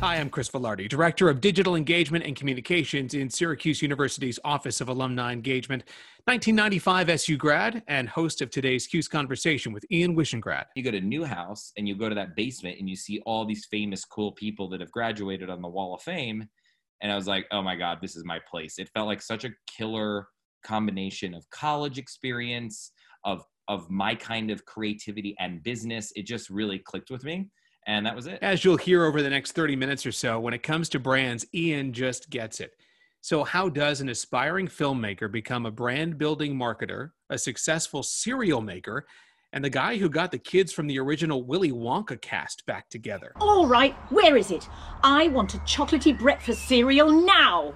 Hi, I'm Chris Velarde, Director of Digital Engagement and Communications in Syracuse University's Office of Alumni Engagement, 1995 SU grad, and host of today's CUSE Conversation with Ian Wishingrad. You go to Newhouse and you go to that basement and you see all these famous, cool people that have graduated on the Wall of Fame. And I was like, oh my God, this is my place. It felt like such a killer combination of college experience, of, of my kind of creativity and business. It just really clicked with me. And that was it. As you'll hear over the next 30 minutes or so, when it comes to brands, Ian just gets it. So, how does an aspiring filmmaker become a brand building marketer, a successful cereal maker, and the guy who got the kids from the original Willy Wonka cast back together? All right, where is it? I want a chocolatey breakfast cereal now.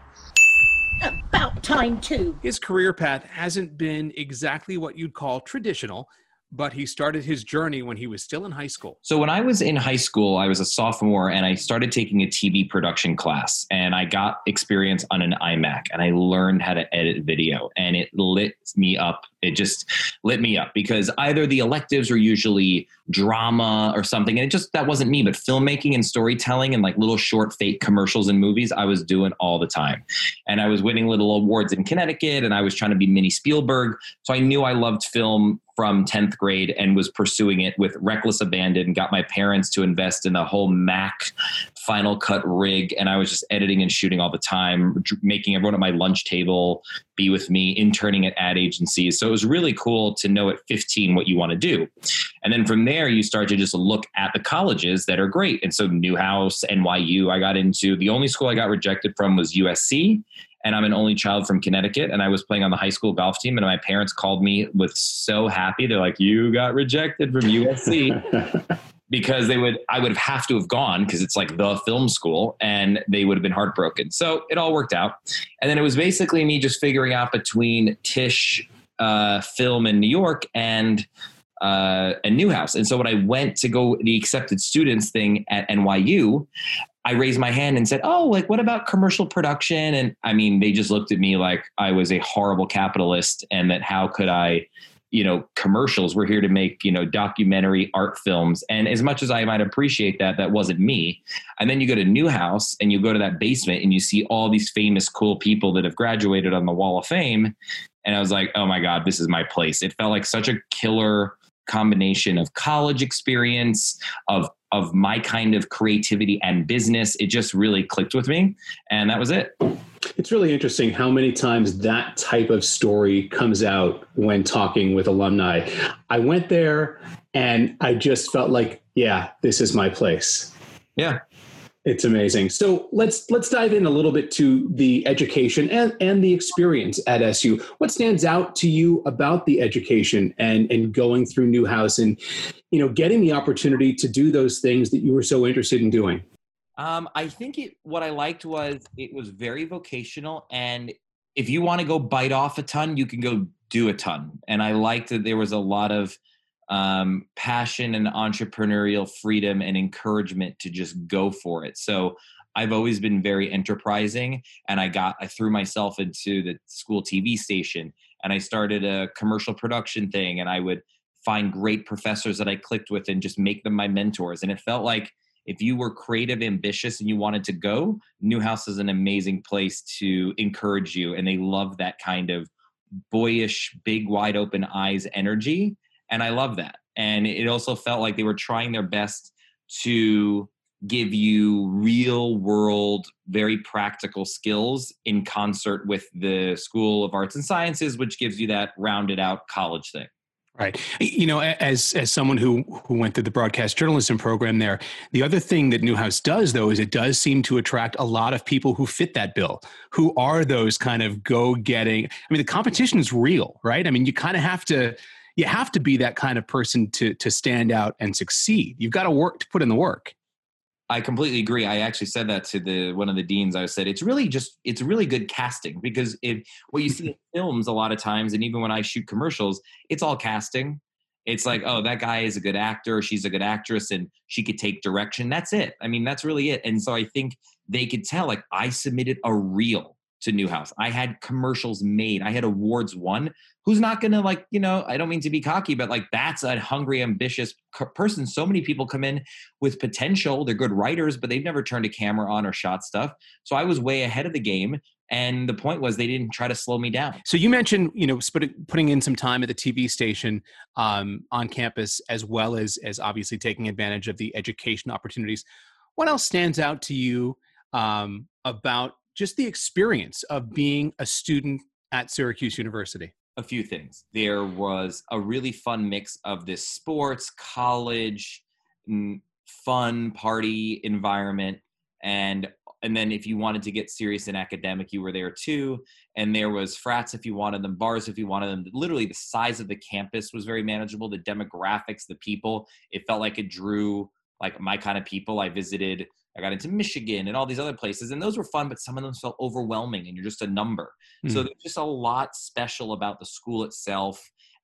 About time, too. His career path hasn't been exactly what you'd call traditional but he started his journey when he was still in high school. So when I was in high school, I was a sophomore and I started taking a TV production class and I got experience on an iMac and I learned how to edit video and it lit me up. It just lit me up because either the electives were usually drama or something and it just that wasn't me but filmmaking and storytelling and like little short fake commercials and movies I was doing all the time. And I was winning little awards in Connecticut and I was trying to be mini Spielberg. So I knew I loved film from 10th grade and was pursuing it with reckless abandon got my parents to invest in a whole mac final cut rig and i was just editing and shooting all the time making everyone at my lunch table be with me interning at ad agencies. So it was really cool to know at 15 what you want to do. And then from there you start to just look at the colleges that are great. And so newhouse nyu i got into the only school i got rejected from was usc and I'm an only child from Connecticut, and I was playing on the high school golf team, and my parents called me with so happy. They're like, "You got rejected from USC." because they would I would have have to have gone because it's like the film school and they would have been heartbroken. So it all worked out. And then it was basically me just figuring out between Tisch uh, film in New York and uh, a Newhouse. And so when I went to go the accepted students thing at NYU, I raised my hand and said, "Oh, like what about commercial production?" And I mean, they just looked at me like I was a horrible capitalist, and that how could I, you know, commercials? We're here to make you know documentary art films, and as much as I might appreciate that, that wasn't me. And then you go to Newhouse and you go to that basement and you see all these famous, cool people that have graduated on the Wall of Fame, and I was like, "Oh my god, this is my place." It felt like such a killer combination of college experience of of my kind of creativity and business. It just really clicked with me. And that was it. It's really interesting how many times that type of story comes out when talking with alumni. I went there and I just felt like, yeah, this is my place. Yeah. It's amazing. So let's let's dive in a little bit to the education and, and the experience at SU. What stands out to you about the education and and going through Newhouse and you know getting the opportunity to do those things that you were so interested in doing? Um, I think it. What I liked was it was very vocational, and if you want to go bite off a ton, you can go do a ton. And I liked that there was a lot of um, passion and entrepreneurial freedom and encouragement to just go for it. So I've always been very enterprising, and I got I threw myself into the school TV station, and I started a commercial production thing, and I would find great professors that I clicked with and just make them my mentors. And it felt like if you were creative, ambitious, and you wanted to go, Newhouse is an amazing place to encourage you, and they love that kind of boyish, big, wide open eyes energy and I love that. And it also felt like they were trying their best to give you real world, very practical skills in concert with the School of Arts and Sciences, which gives you that rounded out college thing. Right. You know, as as someone who who went through the broadcast journalism program there, the other thing that Newhouse does though is it does seem to attract a lot of people who fit that bill, who are those kind of go-getting. I mean, the competition is real, right? I mean, you kind of have to you have to be that kind of person to to stand out and succeed. You've got to work to put in the work. I completely agree. I actually said that to the one of the deans. I said it's really just it's really good casting because if what you see in films a lot of times, and even when I shoot commercials, it's all casting. It's like, oh, that guy is a good actor, she's a good actress, and she could take direction. That's it. I mean, that's really it. And so I think they could tell, like, I submitted a reel to Newhouse. I had commercials made. I had awards won. Who's not going to like, you know, I don't mean to be cocky, but like that's a hungry, ambitious person. So many people come in with potential. They're good writers, but they've never turned a camera on or shot stuff. So I was way ahead of the game. And the point was they didn't try to slow me down. So you mentioned, you know, putting in some time at the TV station um, on campus, as well as as obviously taking advantage of the education opportunities. What else stands out to you um, about just the experience of being a student at Syracuse University? A few things. There was a really fun mix of this sports, college, fun party environment, and and then if you wanted to get serious in academic, you were there too. And there was frats if you wanted them, bars if you wanted them. Literally, the size of the campus was very manageable. The demographics, the people, it felt like it drew like my kind of people. I visited I got into Michigan and all these other places, and those were fun, but some of them felt overwhelming, and you're just a number. Mm. So hmm. there's just a lot special about the school itself,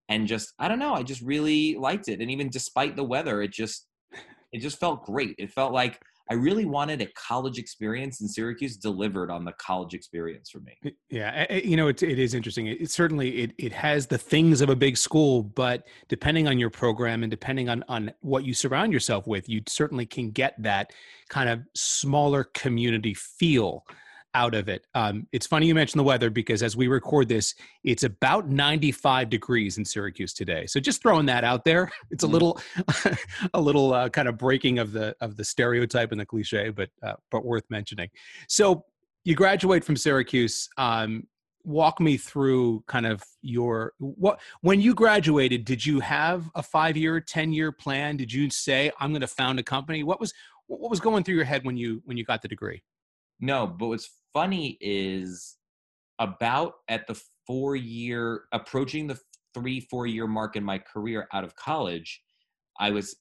and just I don't know, I just really liked it, and even despite the weather, it just it just felt great. It felt like I really wanted a college experience, and Syracuse delivered on the college experience for me. Yeah, you know, it, it is interesting. It, it, certainly it it has the things of a big school, but depending on your program and depending on on what you surround yourself with, you certainly can get that kind of smaller community feel out of it. Um, it's funny you mentioned the weather because as we record this, it's about 95 degrees in Syracuse today. So just throwing that out there, it's a mm. little, a little uh, kind of breaking of the of the stereotype and the cliche, but uh, but worth mentioning. So you graduate from Syracuse. Um, walk me through kind of your what when you graduated did you have a five year ten year plan did you say i'm going to found a company what was what was going through your head when you when you got the degree no but what's funny is about at the four year approaching the three four year mark in my career out of college i was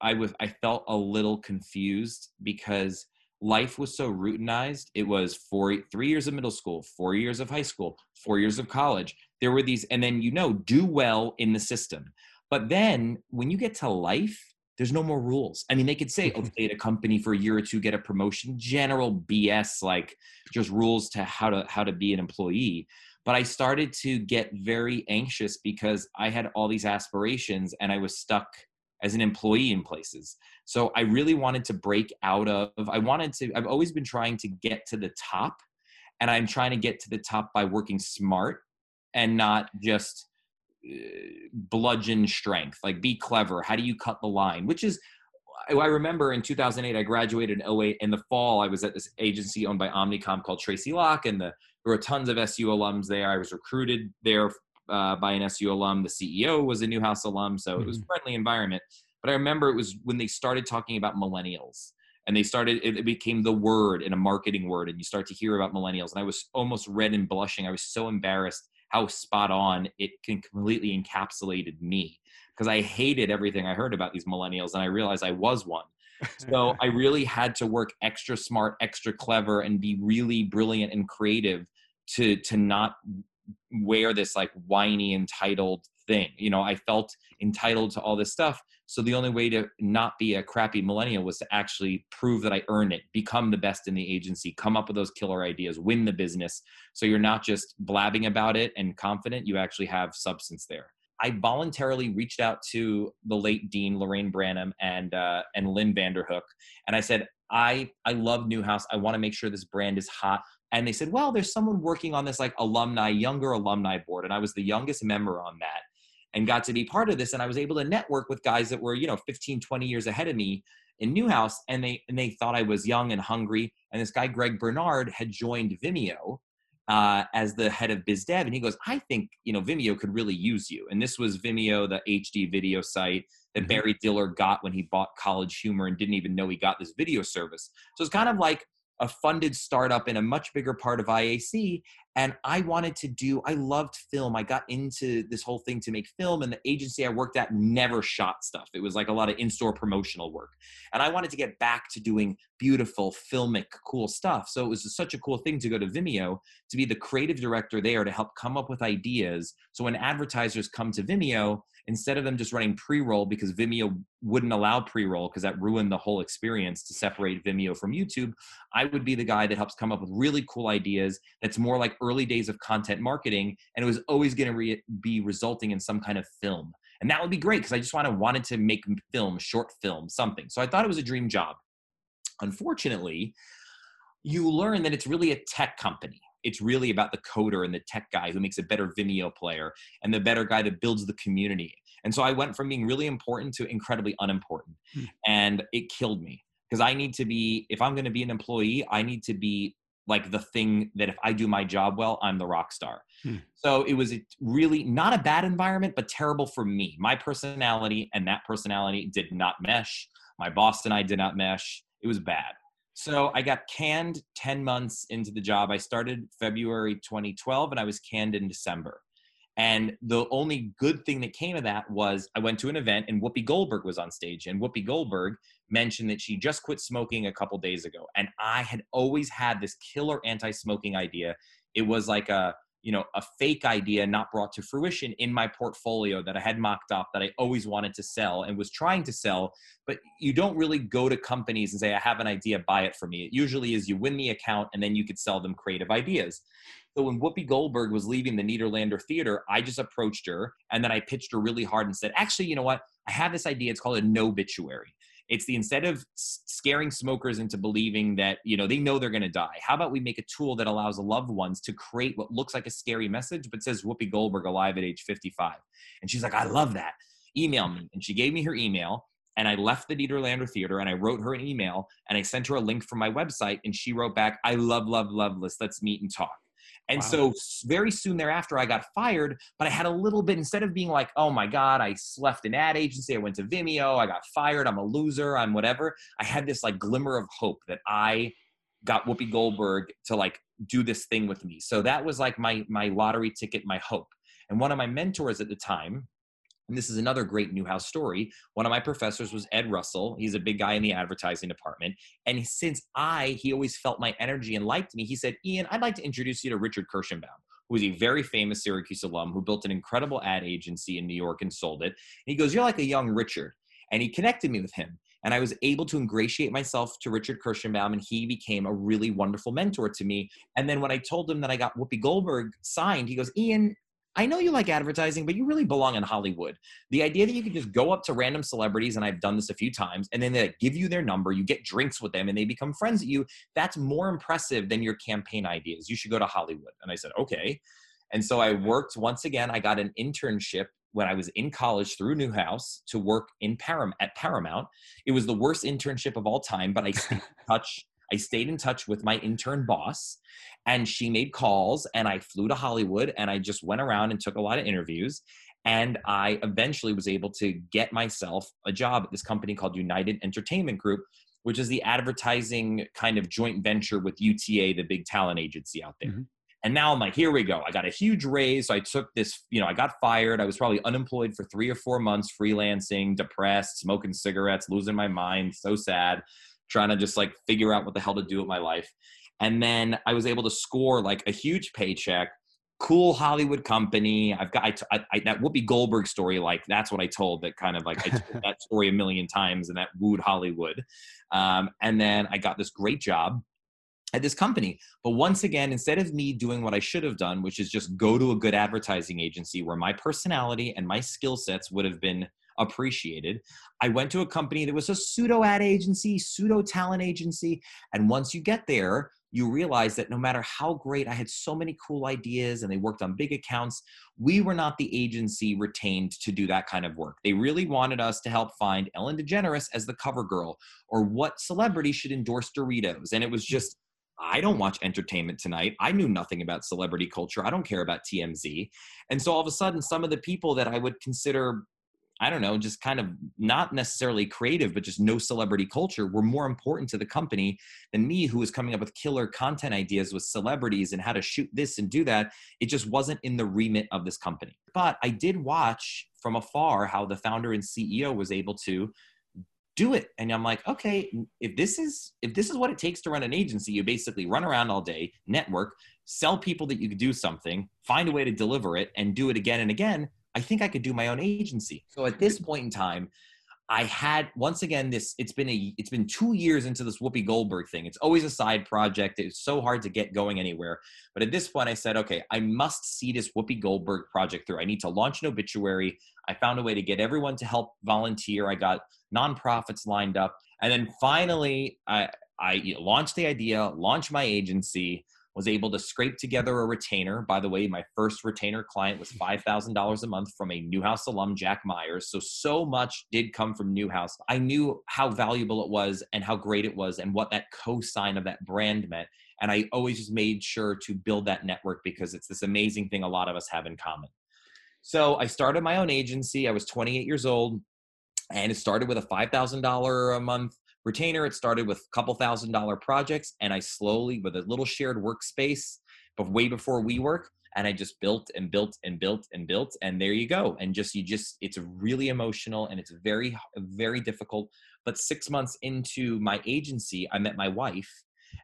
i was i felt a little confused because life was so routinized. It was four three years of middle school four years of high school four years of college. There were these and then you know do well in the system. But then when you get to life there's no more rules. I mean, they could say, oh, stay at a company for a year or two, get a promotion, general BS, like just rules to how to how to be an employee. But I started to get very anxious because I had all these aspirations and I was stuck as an employee in places. So I really wanted to break out of, I wanted to, I've always been trying to get to the top. And I'm trying to get to the top by working smart and not just bludgeon strength like be clever how do you cut the line which is i remember in 2008 i graduated in 08 in the fall i was at this agency owned by omnicom called tracy locke and the, there were tons of su alums there i was recruited there uh, by an su alum the ceo was a newhouse alum so mm-hmm. it was mm-hmm. friendly environment but i remember it was when they started talking about millennials and they started it became the word in a marketing word and you start to hear about millennials and i was almost red and blushing i was so embarrassed how spot on it can completely encapsulated me because I hated everything I heard about these millennials and I realized I was one. So I really had to work extra smart, extra clever and be really brilliant and creative to to not wear this like whiny entitled thing. You know, I felt entitled to all this stuff. So the only way to not be a crappy millennial was to actually prove that I earned it, become the best in the agency, come up with those killer ideas, win the business. So you're not just blabbing about it and confident, you actually have substance there. I voluntarily reached out to the late dean Lorraine Branham and uh, and Lynn Vanderhook, and I said, I I love Newhouse. I want to make sure this brand is hot. And they said, well, there's someone working on this like alumni, younger alumni board, and I was the youngest member on that and got to be part of this and i was able to network with guys that were you know 15 20 years ahead of me in newhouse and they and they thought i was young and hungry and this guy greg bernard had joined vimeo uh, as the head of biz dev and he goes i think you know vimeo could really use you and this was vimeo the hd video site that mm-hmm. barry diller got when he bought college humor and didn't even know he got this video service so it's kind of like a funded startup in a much bigger part of IAC. And I wanted to do, I loved film. I got into this whole thing to make film, and the agency I worked at never shot stuff. It was like a lot of in store promotional work. And I wanted to get back to doing beautiful, filmic, cool stuff. So it was such a cool thing to go to Vimeo to be the creative director there to help come up with ideas. So when advertisers come to Vimeo, instead of them just running pre-roll because Vimeo wouldn't allow pre-roll because that ruined the whole experience to separate Vimeo from YouTube, I would be the guy that helps come up with really cool ideas that's more like early days of content marketing and it was always going to re- be resulting in some kind of film. And that would be great because I just wanted wanted to make film, short film, something. So I thought it was a dream job. Unfortunately, you learn that it's really a tech company it's really about the coder and the tech guy who makes a better Vimeo player and the better guy that builds the community. And so I went from being really important to incredibly unimportant. Hmm. And it killed me because I need to be, if I'm going to be an employee, I need to be like the thing that if I do my job well, I'm the rock star. Hmm. So it was really not a bad environment, but terrible for me. My personality and that personality did not mesh. My boss and I did not mesh. It was bad. So I got canned 10 months into the job. I started February 2012 and I was canned in December. And the only good thing that came of that was I went to an event and Whoopi Goldberg was on stage. And Whoopi Goldberg mentioned that she just quit smoking a couple days ago. And I had always had this killer anti smoking idea. It was like a you know a fake idea not brought to fruition in my portfolio that i had mocked up that i always wanted to sell and was trying to sell. But you don't really go to companies and say i have an idea buy it for me. It usually is you win the account and then you could sell them creative ideas. So when whoopi goldberg was leaving the Nederlander theater i just approached her and then i pitched her really hard and said actually you know what? I have this idea. It's called a no obituary it's the instead of scaring smokers into believing that, you know, they know they're going to die, how about we make a tool that allows loved ones to create what looks like a scary message, but says Whoopi Goldberg alive at age 55. And she's like, I love that. Email me. And she gave me her email. And I left the Nederlander Theater and I wrote her an email and I sent her a link from my website. And she wrote back, I love, love, love this. Let's meet and talk. And wow. so very soon thereafter, I got fired, but I had a little bit, instead of being like, oh my God, I left an ad agency, I went to Vimeo, I got fired, I'm a loser, I'm whatever. I had this like glimmer of hope that I got Whoopi Goldberg to like do this thing with me. So that was like my my lottery ticket, my hope. And one of my mentors at the time, and this is another great Newhouse story. One of my professors was Ed Russell. He's a big guy in the advertising department. And since I, he always felt my energy and liked me, he said, Ian, I'd like to introduce you to Richard Kirshenbaum, who is a very famous Syracuse alum who built an incredible ad agency in New York and sold it. And he goes, You're like a young Richard. And he connected me with him. And I was able to ingratiate myself to Richard Kirshenbaum, and he became a really wonderful mentor to me. And then when I told him that I got Whoopi Goldberg signed, he goes, Ian, I know you like advertising, but you really belong in Hollywood. The idea that you can just go up to random celebrities, and I've done this a few times, and then they give you their number, you get drinks with them, and they become friends with you, that's more impressive than your campaign ideas. You should go to Hollywood. And I said, okay. And so I worked once again, I got an internship when I was in college through Newhouse to work in Param- at Paramount. It was the worst internship of all time, but I stayed in touch. I stayed in touch with my intern boss and she made calls and I flew to Hollywood and I just went around and took a lot of interviews and I eventually was able to get myself a job at this company called United Entertainment Group which is the advertising kind of joint venture with UTA the big talent agency out there. Mm-hmm. And now I'm like, here we go. I got a huge raise. So I took this, you know, I got fired. I was probably unemployed for three or four months, freelancing, depressed, smoking cigarettes, losing my mind, so sad, trying to just like figure out what the hell to do with my life. And then I was able to score like a huge paycheck, cool Hollywood company. I've got I, I, that Whoopi Goldberg story. Like that's what I told. That kind of like I told that story a million times, and that wooed Hollywood. Um, and then I got this great job at this company. But once again, instead of me doing what I should have done, which is just go to a good advertising agency where my personality and my skill sets would have been appreciated, I went to a company that was a pseudo ad agency, pseudo talent agency. And once you get there, you realize that no matter how great I had so many cool ideas and they worked on big accounts, we were not the agency retained to do that kind of work. They really wanted us to help find Ellen DeGeneres as the cover girl or what celebrity should endorse Doritos. And it was just, I don't watch entertainment tonight. I knew nothing about celebrity culture. I don't care about TMZ. And so all of a sudden, some of the people that I would consider I don't know, just kind of not necessarily creative, but just no celebrity culture were more important to the company than me, who was coming up with killer content ideas with celebrities and how to shoot this and do that. It just wasn't in the remit of this company. But I did watch from afar how the founder and CEO was able to do it and i'm like okay if this is if this is what it takes to run an agency you basically run around all day network sell people that you could do something find a way to deliver it and do it again and again i think i could do my own agency. So at this point in time i had once again this it's been a it's been two years into this whoopi goldberg thing. It's always a side project. It's so hard to get going anywhere. But at this point i said okay i must see this whoopi goldberg project through. I need to launch an obituary. I found a way to get everyone to help volunteer. I got nonprofits lined up. And then finally, I, I launched the idea, launched my agency, was able to scrape together a retainer. By the way, my first retainer client was $5,000 a month from a Newhouse alum, Jack Myers. So, so much did come from Newhouse. I knew how valuable it was and how great it was and what that cosign of that brand meant. And I always just made sure to build that network because it's this amazing thing a lot of us have in common. So, I started my own agency. I was 28 years old and it started with a $5000 a month retainer it started with a couple thousand dollar projects and i slowly with a little shared workspace but way before WeWork and i just built and built and built and built and there you go and just you just it's really emotional and it's very very difficult but six months into my agency i met my wife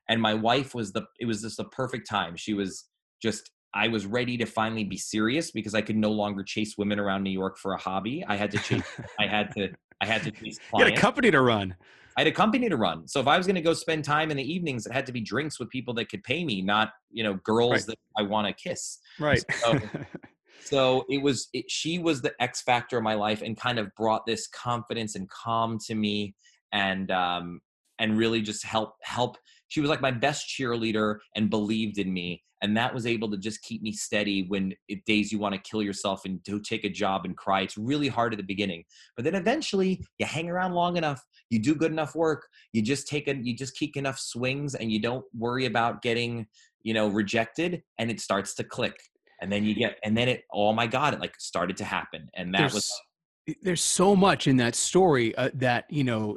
and my wife was the it was just the perfect time she was just I was ready to finally be serious because I could no longer chase women around New York for a hobby. I had to chase. I had to. I had to chase. Clients. You had a company to run. I had a company to run. So if I was going to go spend time in the evenings, it had to be drinks with people that could pay me, not you know girls right. that I want to kiss. Right. So, so it was. It, she was the X factor of my life, and kind of brought this confidence and calm to me, and um, and really just help help. She was like my best cheerleader and believed in me and that was able to just keep me steady when it, days you want to kill yourself and do take a job and cry. It's really hard at the beginning but then eventually you hang around long enough you do good enough work you just take a you just keep enough swings and you don't worry about getting you know rejected and it starts to click and then you get and then it oh my god it like started to happen and that there's, was there's so much in that story uh, that you know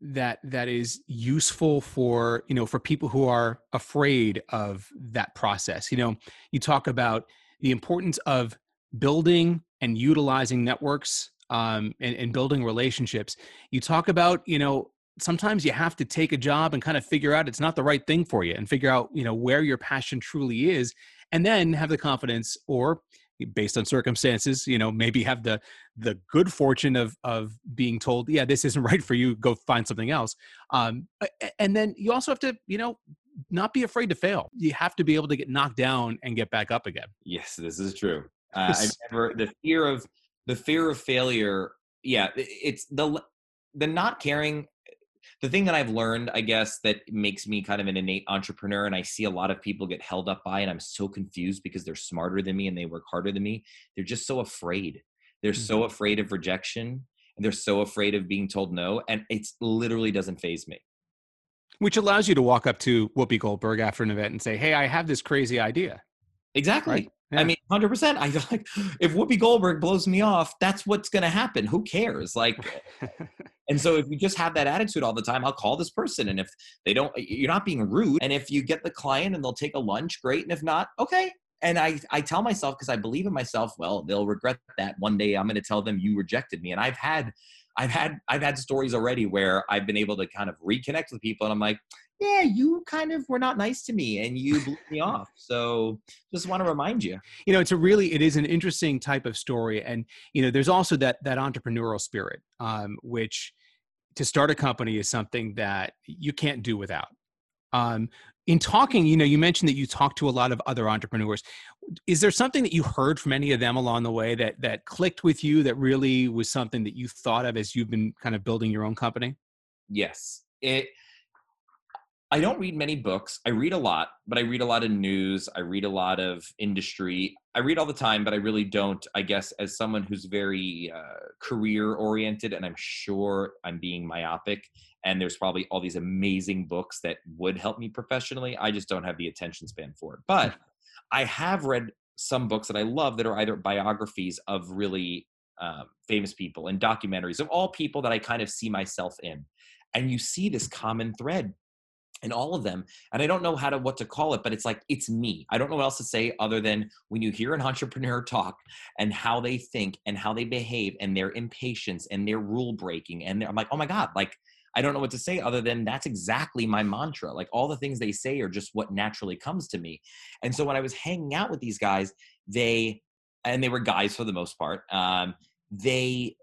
that that is useful for you know for people who are afraid of that process. You know you talk about the importance of building and utilizing networks um, and, and building relationships. You talk about you know sometimes you have to take a job and kind of figure out it's not the right thing for you and figure out you know where your passion truly is and then have the confidence or based on circumstances you know maybe have the the good fortune of of being told yeah this isn't right for you go find something else. Um and then you also have to you know not be afraid to fail. You have to be able to get knocked down and get back up again. Yes this is true. Uh, i never the fear of the fear of failure yeah it's the the not caring the thing that I've learned, I guess, that makes me kind of an innate entrepreneur, and I see a lot of people get held up by, and I'm so confused because they're smarter than me and they work harder than me. They're just so afraid. They're mm-hmm. so afraid of rejection, and they're so afraid of being told no, and it literally doesn't faze me. Which allows you to walk up to Whoopi Goldberg after an event and say, "Hey, I have this crazy idea." Exactly. Right? Yeah. I mean, hundred percent. I like if Whoopi Goldberg blows me off, that's what's going to happen. Who cares? Like, and so if you just have that attitude all the time, I'll call this person, and if they don't, you're not being rude. And if you get the client and they'll take a lunch, great. And if not, okay. And I, I tell myself because I believe in myself. Well, they'll regret that one day. I'm going to tell them you rejected me. And I've had, I've had, I've had stories already where I've been able to kind of reconnect with people, and I'm like, yeah, you kind of were not nice to me and you blew me off. So just want to remind you. You know, it's a really, it is an interesting type of story. And, you know, there's also that, that entrepreneurial spirit, um, which to start a company is something that you can't do without. Um, in talking, you know, you mentioned that you talked to a lot of other entrepreneurs. Is there something that you heard from any of them along the way that that clicked with you that really was something that you thought of as you've been kind of building your own company? Yes. It I don't read many books. I read a lot, but I read a lot of news. I read a lot of industry. I read all the time, but I really don't. I guess as someone who's very uh, career oriented, and I'm sure I'm being myopic, and there's probably all these amazing books that would help me professionally. I just don't have the attention span for it. But I have read some books that I love that are either biographies of really um, famous people and documentaries of all people that I kind of see myself in. And you see this common thread in all of them and i don't know how to what to call it but it's like it's me i don't know what else to say other than when you hear an entrepreneur talk and how they think and how they behave and their impatience and their rule breaking and i'm like oh my god like i don't know what to say other than that's exactly my mantra like all the things they say are just what naturally comes to me and so when i was hanging out with these guys they and they were guys for the most part um, they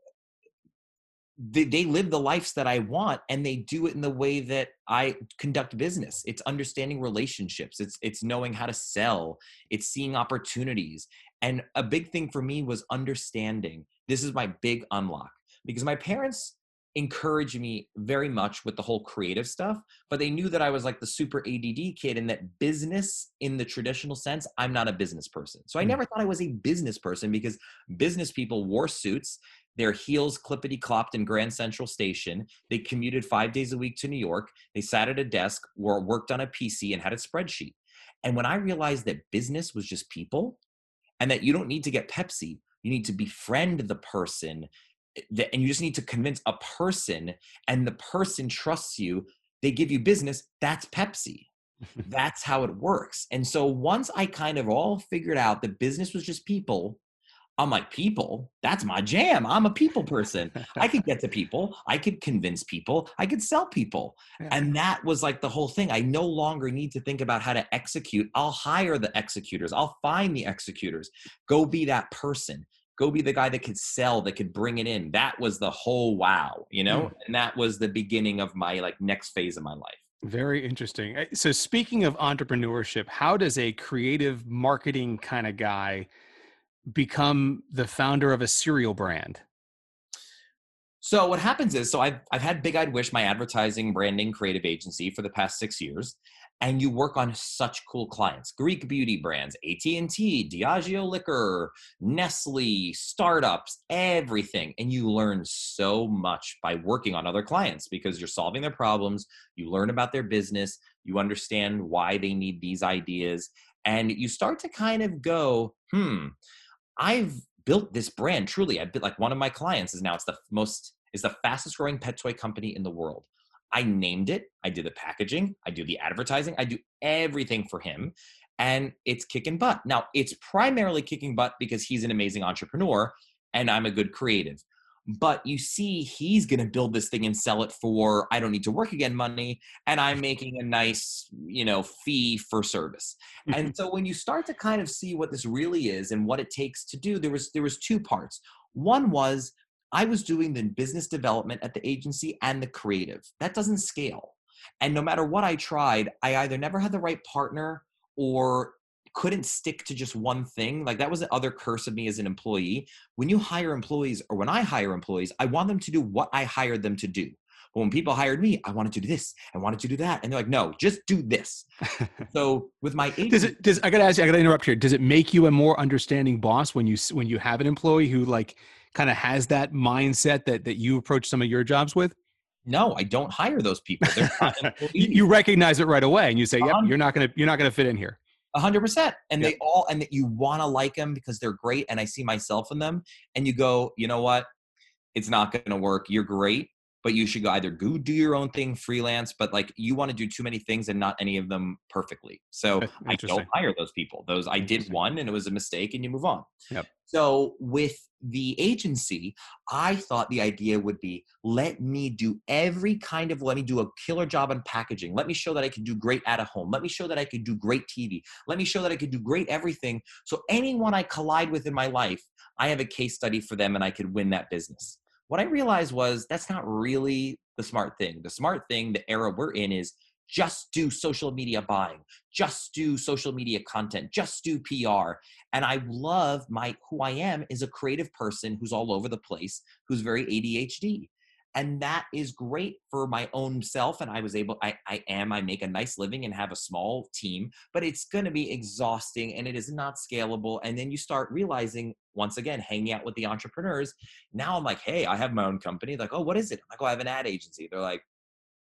they, they live the lives that I want and they do it in the way that I conduct business. It's understanding relationships. It's it's knowing how to sell. It's seeing opportunities. And a big thing for me was understanding. This is my big unlock because my parents encouraged me very much with the whole creative stuff, but they knew that I was like the super ADD kid and that business in the traditional sense, I'm not a business person. So I hmm. never thought I was a business person because business people wore suits their heels clippity clopped in Grand Central Station. They commuted five days a week to New York. They sat at a desk or worked on a PC and had a spreadsheet. And when I realized that business was just people and that you don't need to get Pepsi, you need to befriend the person and you just need to convince a person and the person trusts you, they give you business, that's Pepsi. that's how it works. And so once I kind of all figured out that business was just people I'm like, people, that's my jam. I'm a people person. I could get to people. I could convince people. I could sell people. Yeah. And that was like the whole thing. I no longer need to think about how to execute. I'll hire the executors. I'll find the executors. Go be that person. Go be the guy that could sell, that could bring it in. That was the whole wow, you know? Mm. And that was the beginning of my like next phase of my life. Very interesting. Eh, so speaking of entrepreneurship, how does a creative marketing kind of guy become the founder of a cereal brand? So what happens is, so I've I've had Big Eyed Wish, my advertising, branding, creative agency for the past six years, and you work on such cool clients: Greek beauty brands, AT and T, Diageo liquor, Nestle, startups, everything, and you learn so much by working on other clients because you're solving their problems. You learn about their business. You understand why they need these ideas, and you start to kind of go, hmm I've built this brand truly. I've been like one of my clients is now it's the most is the fastest growing pet toy company in the world. I named it, I did the packaging, I do the advertising, I do everything for him. And it's kicking butt. Now, it's primarily kicking butt because he's an amazing entrepreneur and I'm a good creative but you see he's going to build this thing and sell it for i don't need to work again money and i'm making a nice you know fee for service and so when you start to kind of see what this really is and what it takes to do there was there was two parts one was i was doing the business development at the agency and the creative that doesn't scale and no matter what i tried i either never had the right partner or couldn't stick to just one thing. Like that was the other curse of me as an employee. When you hire employees or when I hire employees, I want them to do what I hired them to do. But when people hired me, I wanted to do this, I wanted to do that. And they're like, no, just do this. so with my agency, does it does I gotta ask you, I gotta interrupt here. Does it make you a more understanding boss when you when you have an employee who like kind of has that mindset that that you approach some of your jobs with? No, I don't hire those people. you recognize it right away and you say, yep, you're not gonna you're not gonna fit in here hundred percent. And they all, and that you want to like them because they're great. And I see myself in them. And you go, you know what? It's not going to work. You're great, but you should go either go do your own thing freelance but like you want to do too many things and not any of them perfectly. So i don't hire those people. Those i did one and it was a mistake and you move on. Yep. so with the agency i thought the idea would be let me do every kind of let me do a killer job on packaging. Let me show that i can do great at a home. Let me show that i can do great tv let me show that i can do great everything. So anyone i collide with in my life i have a case study for them and i could win that business what I realized was that's not really the smart thing. The smart thing, the era we're in, is just do social media buying, just do social media content, just do PR. And I love my who I am is a creative person who's all over the place, who's very ADHD and that is great for my own self and i was able i, I am i make a nice living and have a small team but it's going to be exhausting and it is not scalable and then you start realizing once again hanging out with the entrepreneurs now i'm like hey i have my own company like oh what is it i'm like oh i have an ad agency they're like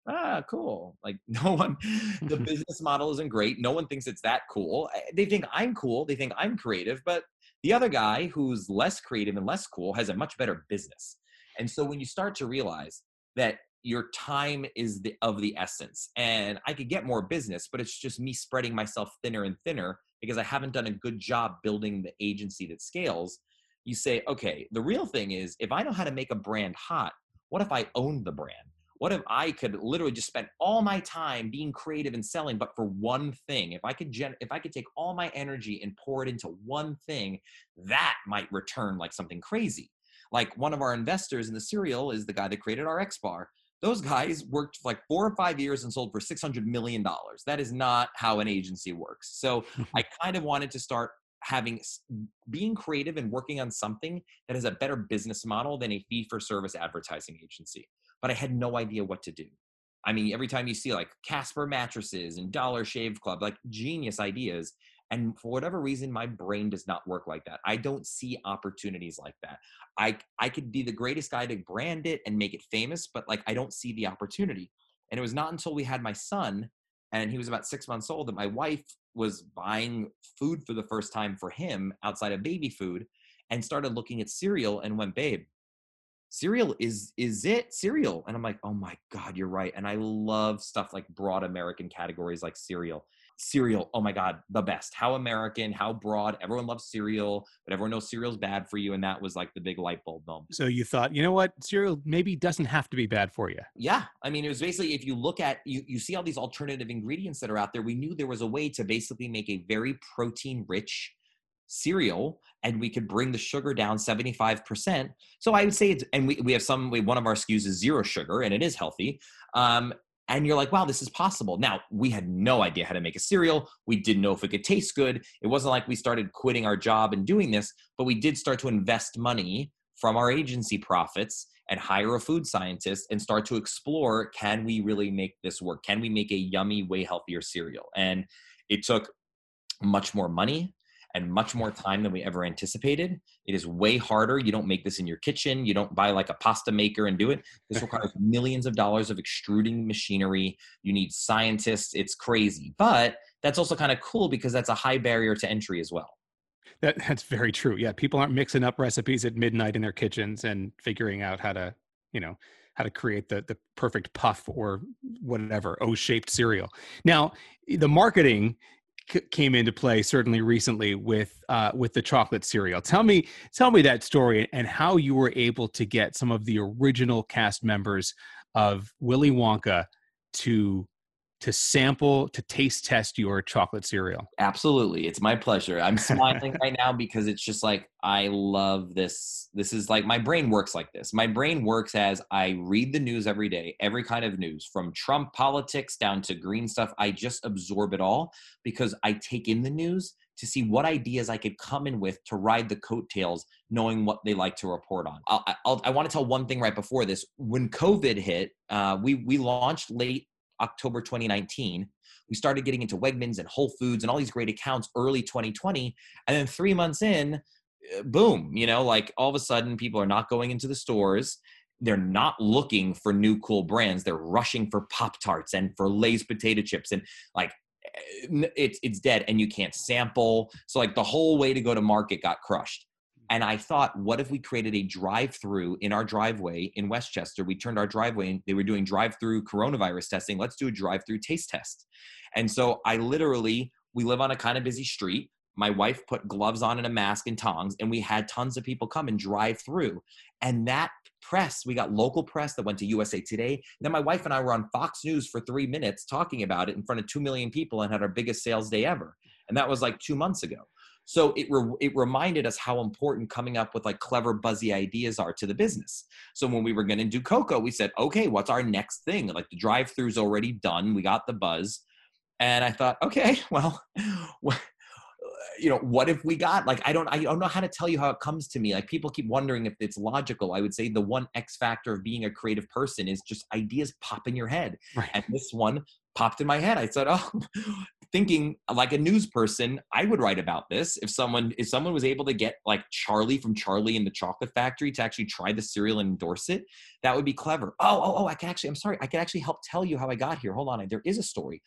ah, cool. Like no one, the business model isn't great. No one thinks it's that cool. They think I'm cool. They think I'm creative, but the other guy who's less creative and less cool has a much better business. And so when you start to realize that your time is the, of the essence and I could get more business, but it's just me spreading myself thinner and thinner because I haven't done a good job building the agency that scales. You say, okay, the real thing is if I know how to make a brand hot, what if I owned the brand? What if I could literally just spend all my time being creative and selling, but for one thing? If I could gen- if I could take all my energy and pour it into one thing, that might return like something crazy. Like one of our investors in the cereal is the guy that created RXBAR. Those guys worked like four or five years and sold for six hundred million dollars. That is not how an agency works. So I kind of wanted to start having being creative and working on something that has a better business model than a fee for service advertising agency but I had no idea what to do. I mean, every time you see like Casper mattresses and Dollar Shave Club, like genius ideas. And for whatever reason, my brain does not work like that. I don't see opportunities like that. I I could be the greatest guy to brand it and make it famous, but like I don't see the opportunity. And it was not until we had my son, and he was about six months old, that my wife was buying food for the first time for him outside of baby food, and started looking at cereal and went, babe, cereal is is it cereal and i'm like oh my god you're right and i love stuff like broad american categories like cereal cereal oh my god the best. How american how broad everyone loves cereal but everyone knows cereal's bad for you and that was like the big light bulb moment. So you thought, you know what, cereal maybe doesn't have to be bad for you. yeah i mean it was basically if you look at you you see all these alternative ingredients that are out there we knew there was a way to basically make a very protein rich cereal and we could bring the sugar down 75% so i would say it's and we, we have some we, one of our skus is zero sugar and it is healthy. Um, and you're like wow this is possible. Now we had no idea how to make a cereal. We didn't know if it could taste good. It wasn't like we started quitting our job and doing this but we did start to invest money from our agency profits and hire a food scientist and start to explore can we really make this work? Can we make a yummy way healthier cereal? And it took much more money and much more time than we ever anticipated. It is way harder. You don't make this in your kitchen. You don't buy like a pasta maker and do it. This requires millions of dollars of extruding machinery. You need scientists. It's crazy. But that's also kind of cool because that's a high barrier to entry as well. That that's very true. Yeah, people aren't mixing up recipes at midnight in their kitchens and figuring out how to, you know, how to create the the perfect puff or whatever O-shaped cereal. Now, the marketing came into play certainly recently with uh, with the chocolate cereal. Tell me tell me that story and how you were able to get some of the original cast members of Willy Wonka to to sample to taste test your chocolate cereal. Absolutely. It's my pleasure. I'm smiling right now because it's just like I love this. This is like my brain works like this. My brain works as I read the news every day, every kind of news from Trump politics down to green stuff. I just absorb it all because I take in the news to see what ideas I could come in with to ride the coattails, knowing what they like to report on. I'll, I'll, I want to tell one thing right before this. When COVID hit, uh, we we launched late October 2019. We started getting into Wegmans and Whole Foods and all these great accounts early 2020. And then three months in, uh, boom, you know, like all of a sudden people are not going into the stores. They're not looking for new cool brands. They're rushing for Pop Tarts and for Lay's potato chips. And like, eh, it's, it's dead and you can't sample. So, like, the whole way to go to market got crushed. And I thought, what if we created a drive through in our driveway in Westchester? We turned our driveway and they were doing drive through coronavirus testing. Let's do a drive through taste test. And so I literally, we live on a kind of busy street. My wife put gloves on and a mask and tongs, and we had tons of people come and drive through. And that press, we got local press that went to USA Today. Then my wife and I were on Fox News for three minutes talking about it in front of 2 million people and had our biggest sales day ever. And that was like two months ago. So it re- it reminded us how important coming up with like clever buzzy ideas are to the business. So when we were going to do Coco, we said, okay, what's our next thing? Like the drive-through's already done. We got the buzz, and I thought, okay, well, you know, what if we got like I don't I don't know how to tell you how it comes to me. Like people keep wondering if it's logical. I would say the one X factor of being a creative person is just ideas pop in your head, Right. and this one popped in my head. I said, oh thinking like a news person, I would write about this if someone if someone was able to get like Charlie from Charlie and the Chocolate Factory to actually try the cereal and endorse it. That would be clever. Oh, oh, oh! I can actually. I'm sorry. I can actually help tell you how I got here. Hold on. There is a story.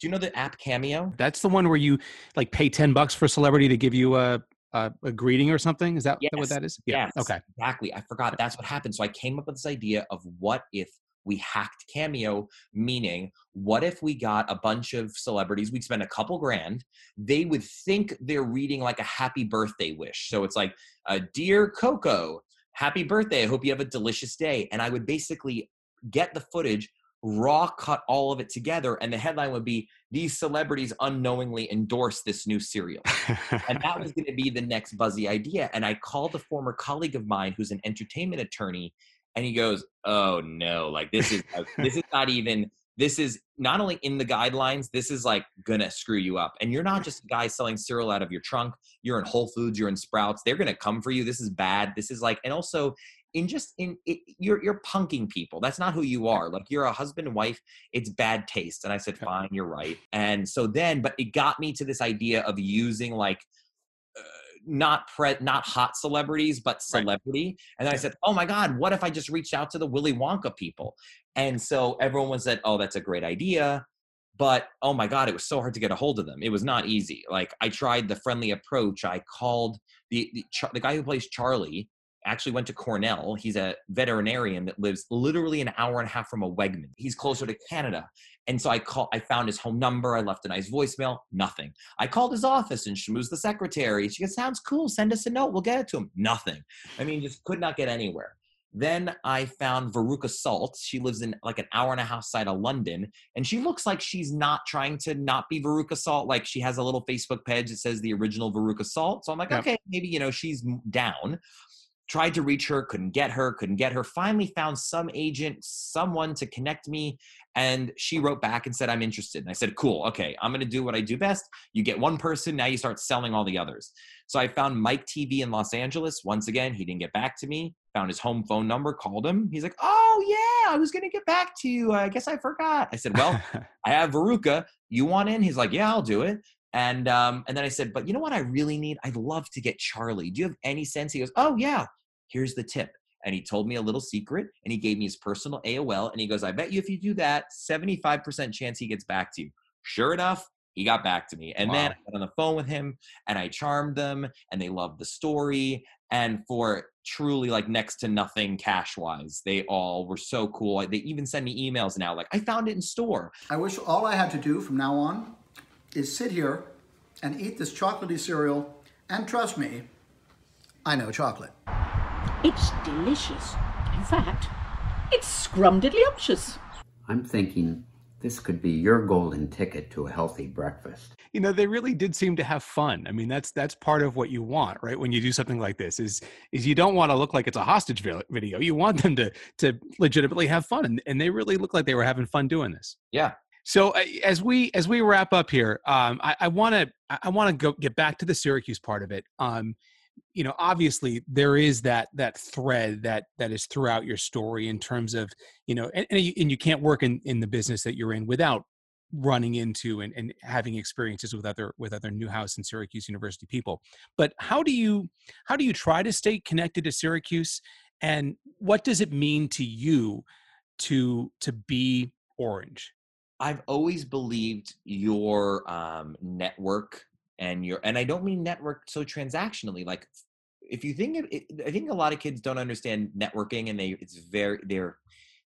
Do you know the app Cameo? That's the one where you like pay ten bucks for a celebrity to give you a a, a greeting or something. Is that yes. what that is? Yeah. Yes. Okay. Exactly. I forgot. That's what happened. So I came up with this idea of what if we hacked Cameo, meaning what if we got a bunch of celebrities, we'd spend a couple grand, they would think they're reading like a happy birthday wish. So it's like, uh, Dear Coco, happy birthday. I hope you have a delicious day. And I would basically get the footage, raw cut all of it together, and the headline would be, These celebrities unknowingly endorse this new cereal. and that was going to be the next buzzy idea. And I called a former colleague of mine who's an entertainment attorney and he goes, "Oh no, like this is this is not even this is not only in the guidelines, this is like gonna screw you up. And you're not just a guy selling cereal out of your trunk. You're in Whole Foods, you're in Sprouts. They're gonna come for you. This is bad. This is like, and also in just in it, you're you're punking people. That's not who you are. Like you're a husband and wife. It's bad taste. And I said, fine, you're right. And so then, but it got me to this idea of using like uh, not pre not hot celebrities but celebrity right. and then i said oh my god what if i just reached out to the willy wonka people and so everyone was said oh that's a great idea but oh my god it was so hard to get a hold of them it was not easy like i tried the friendly approach i called the the, the guy who plays charlie actually went to Cornell. He's a veterinarian that lives literally an hour and a half from a Wegman. He's closer to Canada. And so I call I found his home number. I left a nice voicemail. Nothing. I called his office and schmoozed the secretary. She goes, sounds cool. Send us a note. We'll get it to him. Nothing. I mean, just could not get anywhere. Then I found Veruca Salt. She lives in like an hour and a half side of London, and she looks like she's not trying to not be Veruca Salt. Like she has a little Facebook page that says the original Veruca Salt. So I'm like, yep. okay, maybe you know she's down tried to reach her, couldn't get her, couldn't get her. Finally found some agent, someone to connect me. And she wrote back and said, I'm interested. And I said, Cool, okay, I'm gonna do what I do best. You get one person, now you start selling all the others. So I found Mike Teavee in Los Angeles. Once again, he didn't get back to me. Found his home phone number, called him. He's like, Oh, yeah, I was gonna get back to you. I guess I forgot. I said, Well, I have Veruca. You want in? He's like, Yeah, I'll do it. And um, and then I said, but you know what I really need? I'd love to get Charlie. Do you have any sense? He goes, oh yeah. Here's the tip. And he told me a little secret and he gave me his personal AOL. And he goes, I bet you if you do that, 75% chance he gets back to you. Sure enough, he got back to me. And wow. then I got on the phone with him and I charmed them and they loved the story. And for truly like next to nothing cash wise, they all were so cool. They even send me emails now like, I found it in store. I wish all I had to do from now on is sit here and eat this chocolatey cereal. And trust me, I know chocolate. It's delicious. In fact, it's scrumdiddlyumptious. I'm thinking this could be your golden ticket to a healthy breakfast. You know, they really did seem to have fun. I mean, that's that's part of what you want, right? When you do something like this, is is you don't want to look like it's a hostage video. You want them to to legitimately have fun, and, and they really look like they were having fun doing this. Yeah. So uh, as we as we wrap up here, um, I want to I want to go get back to the Syracuse part of it. Um, you know obviously there is that that thread that that is throughout your story in terms of you know and, and, you, and you can't work in in the business that you're in without running into and, and having experiences with other with other newhouse and syracuse university people. But how do you how do you try to stay connected to syracuse and what does it mean to you to to be orange? I've always believed your um, network and you're and i don't mean network so transactionally like if you think it, i think a lot of kids don't understand networking and they it's very they're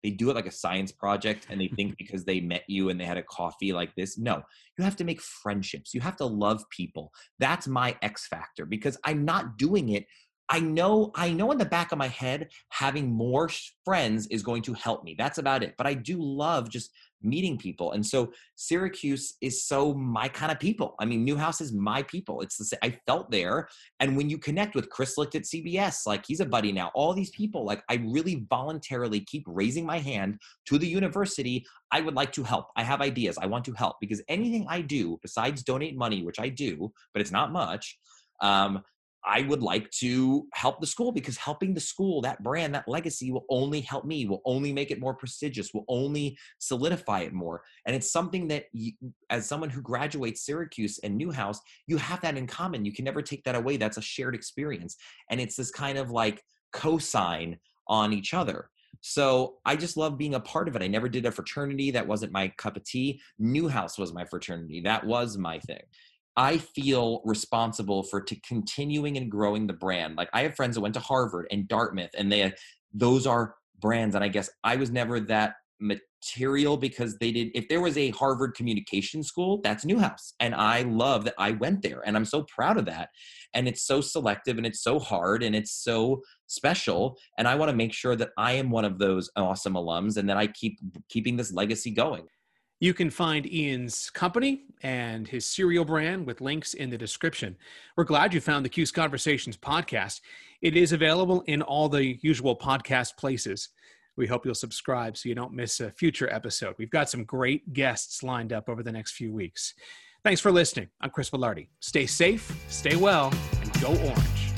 they do it like a science project and they think because they met you and they had a coffee like this no you have to make friendships you have to love people. That's my x factor because i'm not doing it I know I know in the back of my head having more friends is going to help me. That's about it. But I do love just meeting people. And so Syracuse is so my kind of people. I mean, Newhouse is my people. It's the same. I felt there. And when you connect with Chris Licht at CBS, like he's a buddy now, all these people, like I really voluntarily keep raising my hand to the university. I would like to help. I have ideas. I want to help because anything I do besides donate money, which I do, but it's not much, um, I would like to help the school because helping the school, that brand, that legacy will only help me, will only make it more prestigious, will only solidify it more. And it's something that, you, as someone who graduates Syracuse and Newhouse, you have that in common. You can never take that away. That's a shared experience. And it's this kind of like cosign on each other. So I just love being a part of it. I never did a fraternity. That wasn't my cup of tea. Newhouse was my fraternity. That was my thing. I feel responsible for to continuing and growing the brand. Like I have friends that went to Harvard and Dartmouth, and they those are brands. And I guess I was never that material because they did. If there was a Harvard communication school, that's Newhouse, and I love that I went there, and I'm so proud of that. And it's so selective, and it's so hard, and it's so special. And I want to make sure that I am one of those awesome alums, and that I keep keeping this legacy going. You can find Ian's company and his cereal brand with links in the description. We're glad you found the Cuse Conversations podcast. It is available in all the usual podcast places. We hope you'll subscribe so you don't miss a future episode. We've got some great guests lined up over the next few weeks. Thanks for listening. I'm Chris Villardi. Stay safe, stay well, and go orange.